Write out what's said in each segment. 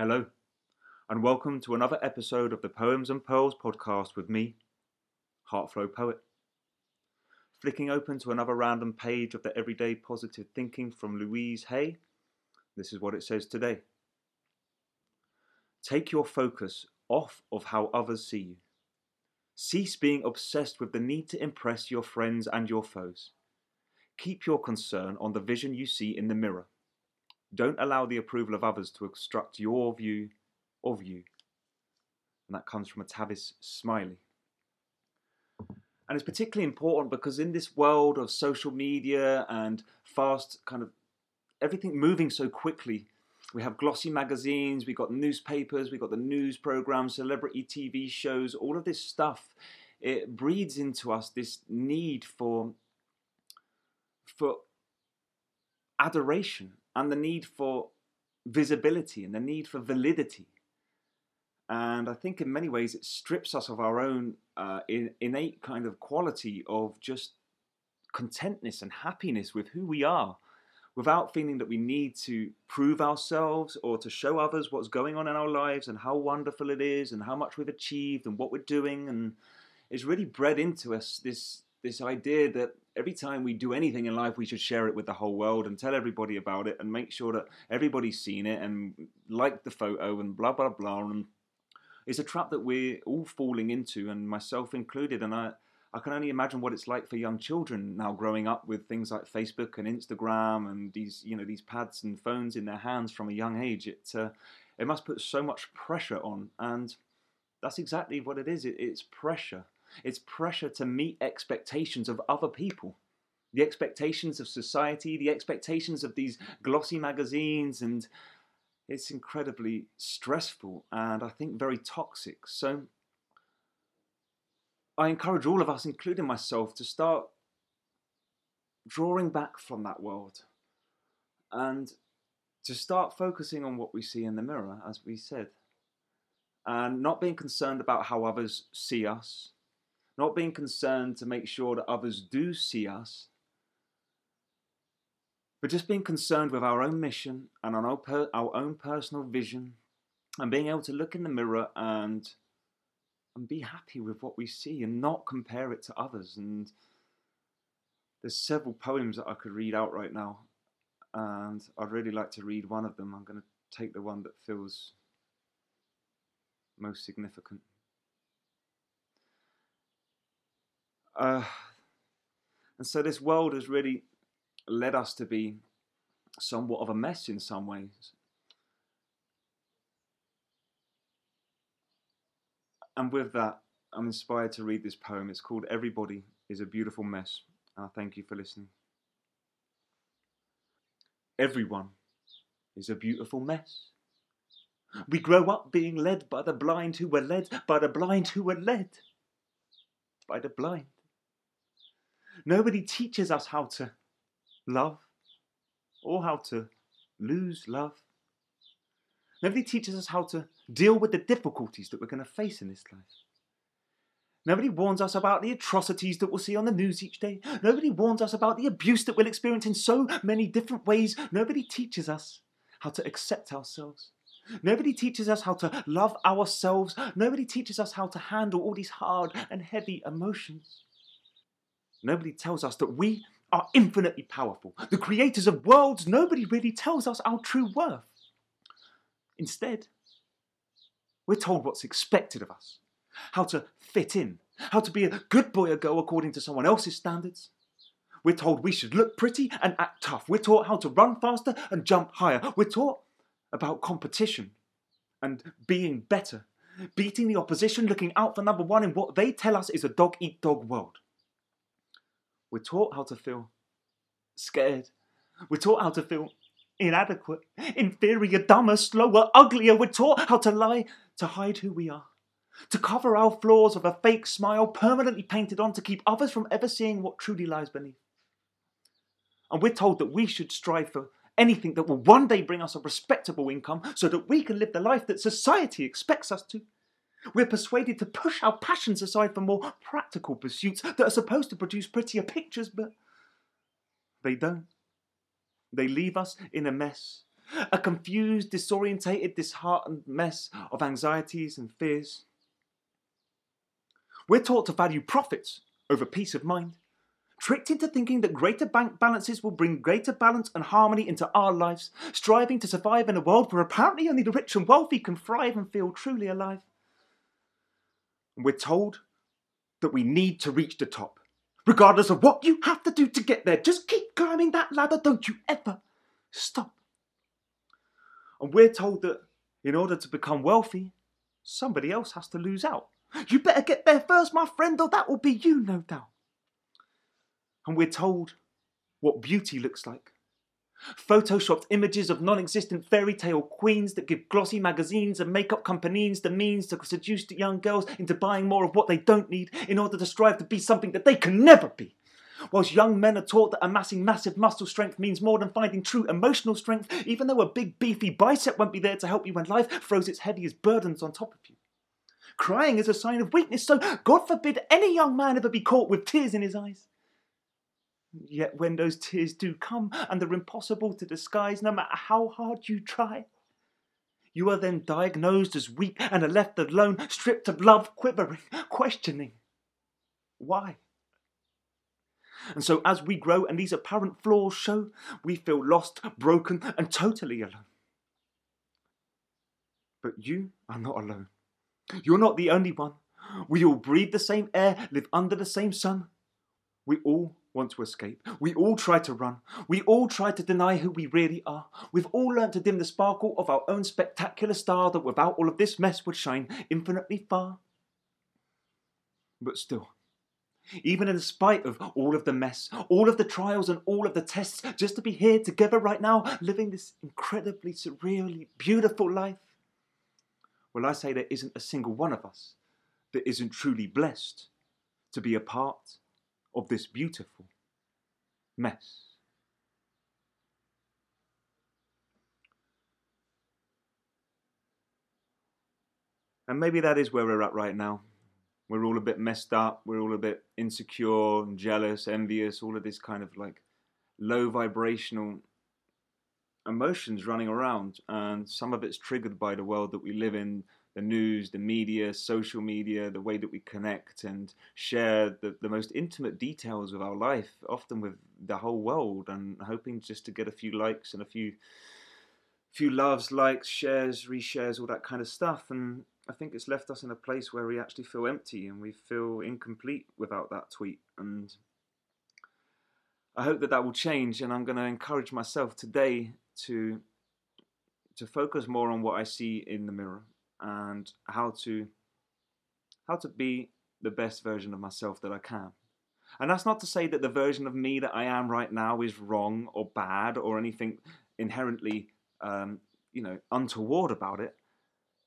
Hello, and welcome to another episode of the Poems and Pearls podcast with me, Heartflow Poet. Flicking open to another random page of the Everyday Positive Thinking from Louise Hay, this is what it says today. Take your focus off of how others see you. Cease being obsessed with the need to impress your friends and your foes. Keep your concern on the vision you see in the mirror. Don't allow the approval of others to obstruct your view of you. And that comes from a Tavis Smiley. And it's particularly important because in this world of social media and fast kind of everything moving so quickly, we have glossy magazines, we've got newspapers, we've got the news programs, celebrity TV shows, all of this stuff. It breeds into us this need for, for adoration and the need for visibility and the need for validity. And I think in many ways it strips us of our own uh, innate kind of quality of just contentness and happiness with who we are without feeling that we need to prove ourselves or to show others what's going on in our lives and how wonderful it is and how much we've achieved and what we're doing and it's really bred into us this this idea that every time we do anything in life we should share it with the whole world and tell everybody about it and make sure that everybody's seen it and liked the photo and blah blah blah and it's a trap that we're all falling into and myself included and I I can only imagine what it's like for young children now growing up with things like Facebook and Instagram and these, you know, these pads and phones in their hands from a young age. It uh, it must put so much pressure on, and that's exactly what it is. It, it's pressure. It's pressure to meet expectations of other people, the expectations of society, the expectations of these glossy magazines, and it's incredibly stressful and I think very toxic. So I encourage all of us, including myself, to start drawing back from that world and to start focusing on what we see in the mirror, as we said, and not being concerned about how others see us, not being concerned to make sure that others do see us, but just being concerned with our own mission and our own, our own personal vision and being able to look in the mirror and and be happy with what we see and not compare it to others. And there's several poems that I could read out right now, and I'd really like to read one of them. I'm going to take the one that feels most significant. Uh, and so this world has really led us to be somewhat of a mess in some ways. And with that, I'm inspired to read this poem. It's called Everybody is a Beautiful Mess. And I thank you for listening. Everyone is a beautiful mess. We grow up being led by the blind who were led by the blind who were led by the blind. Nobody teaches us how to love or how to lose love. Nobody teaches us how to deal with the difficulties that we're going to face in this life. Nobody warns us about the atrocities that we'll see on the news each day. Nobody warns us about the abuse that we'll experience in so many different ways. Nobody teaches us how to accept ourselves. Nobody teaches us how to love ourselves. Nobody teaches us how to handle all these hard and heavy emotions. Nobody tells us that we are infinitely powerful, the creators of worlds. Nobody really tells us our true worth. Instead, we're told what's expected of us, how to fit in, how to be a good boy or girl according to someone else's standards. We're told we should look pretty and act tough. We're taught how to run faster and jump higher. We're taught about competition and being better, beating the opposition, looking out for number one in what they tell us is a dog eat dog world. We're taught how to feel scared. We're taught how to feel inadequate, inferior, dumber, slower, uglier. We're taught how to lie to hide who we are, to cover our flaws with a fake smile permanently painted on to keep others from ever seeing what truly lies beneath. And we're told that we should strive for anything that will one day bring us a respectable income so that we can live the life that society expects us to. We're persuaded to push our passions aside for more practical pursuits that are supposed to produce prettier pictures, but they don't. They leave us in a mess. a confused, disorientated, disheartened mess of anxieties and fears. We're taught to value profits over peace of mind, tricked into thinking that greater bank balances will bring greater balance and harmony into our lives, striving to survive in a world where apparently only the rich and wealthy can thrive and feel truly alive. We're told that we need to reach the top, regardless of what you have to do to get there. Just keep climbing that ladder, don't you ever stop. And we're told that in order to become wealthy, somebody else has to lose out. You better get there first, my friend, or that will be you, no doubt. And we're told what beauty looks like. Photoshopped images of non existent fairy tale queens that give glossy magazines and makeup companies the means to seduce young girls into buying more of what they don't need in order to strive to be something that they can never be. Whilst young men are taught that amassing massive muscle strength means more than finding true emotional strength, even though a big beefy bicep won't be there to help you when life throws its heaviest burdens on top of you. Crying is a sign of weakness, so God forbid any young man ever be caught with tears in his eyes. Yet when those tears do come and they're impossible to disguise, no matter how hard you try, you are then diagnosed as weak and are left alone, stripped of love, quivering, questioning. Why? And so, as we grow and these apparent flaws show, we feel lost, broken, and totally alone. But you are not alone. You're not the only one. We all breathe the same air, live under the same sun. We all want to escape. We all try to run. We all try to deny who we really are. We've all learned to dim the sparkle of our own spectacular star that without all of this mess would shine infinitely far. But still, even in spite of all of the mess, all of the trials, and all of the tests, just to be here together right now, living this incredibly, surreally beautiful life. Well, I say there isn't a single one of us that isn't truly blessed to be a part of this beautiful mess. And maybe that is where we're at right now. We're all a bit messed up. We're all a bit insecure jealous, envious, all of this kind of like low vibrational emotions running around. And some of it's triggered by the world that we live in the news, the media, social media, the way that we connect and share the, the most intimate details of our life, often with the whole world, and hoping just to get a few likes and a few few loves, likes, shares, reshares, all that kind of stuff. And I think it's left us in a place where we actually feel empty and we feel incomplete without that tweet. And I hope that that will change. And I'm going to encourage myself today to to focus more on what I see in the mirror and how to how to be the best version of myself that I can. And that's not to say that the version of me that I am right now is wrong or bad or anything inherently, um, you know, untoward about it.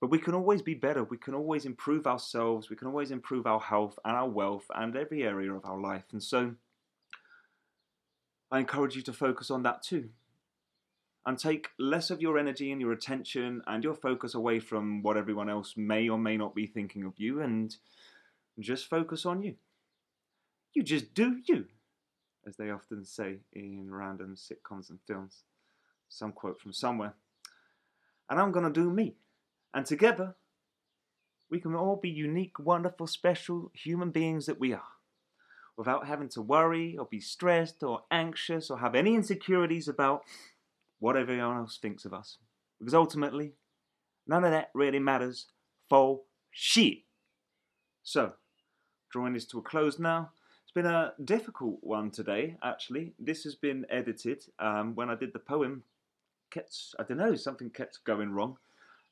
But we can always be better. We can always improve ourselves. We can always improve our health and our wealth and every area of our life. And so I encourage you to focus on that too and take less of your energy and your attention and your focus away from what everyone else may or may not be thinking of you and just focus on you. You just do you, as they often say in random sitcoms and films. Some quote from somewhere. And I'm going to do me. And together, we can all be unique, wonderful, special human beings that we are without having to worry or be stressed or anxious or have any insecurities about what everyone else thinks of us. Because ultimately, none of that really matters for shit. So, drawing this to a close now. It's been a difficult one today, actually. This has been edited. Um, when I did the poem, kept, I don't know, something kept going wrong.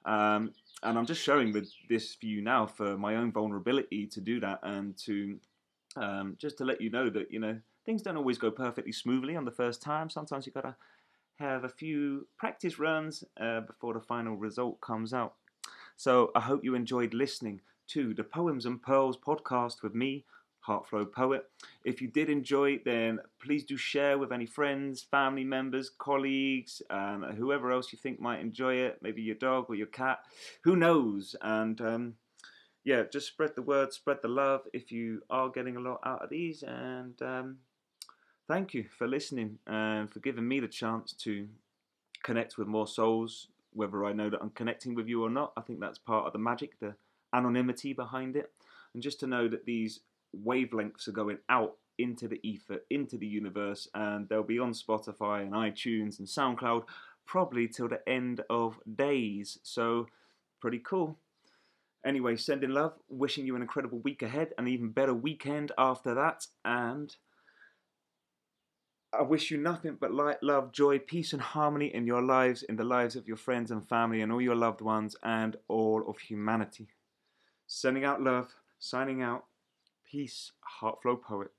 Um, and I'm just showing the, this view now for my own vulnerability to do that and to um, just to let you know that, you know, things don't always go perfectly smoothly on the first time. Sometimes you gotta have a few practice runs uh, before the final result comes out. So I hope you enjoyed listening to the Poems and Pearls podcast with me, Heartflow Poet. If you did enjoy, it, then please do share with any friends, family members, colleagues, um, whoever else you think might enjoy it. Maybe your dog or your cat. Who knows? And um, yeah, just spread the word, spread the love if you are getting a lot out of these. And um, thank you for listening and for giving me the chance to connect with more souls, whether I know that I'm connecting with you or not. I think that's part of the magic, the anonymity behind it. And just to know that these wavelengths are going out into the ether, into the universe, and they'll be on Spotify and iTunes and SoundCloud probably till the end of days. So, pretty cool. Anyway, sending love, wishing you an incredible week ahead, an even better weekend after that, and I wish you nothing but light, love, joy, peace, and harmony in your lives, in the lives of your friends and family, and all your loved ones, and all of humanity. Sending out love, signing out. Peace, Heartflow Poet.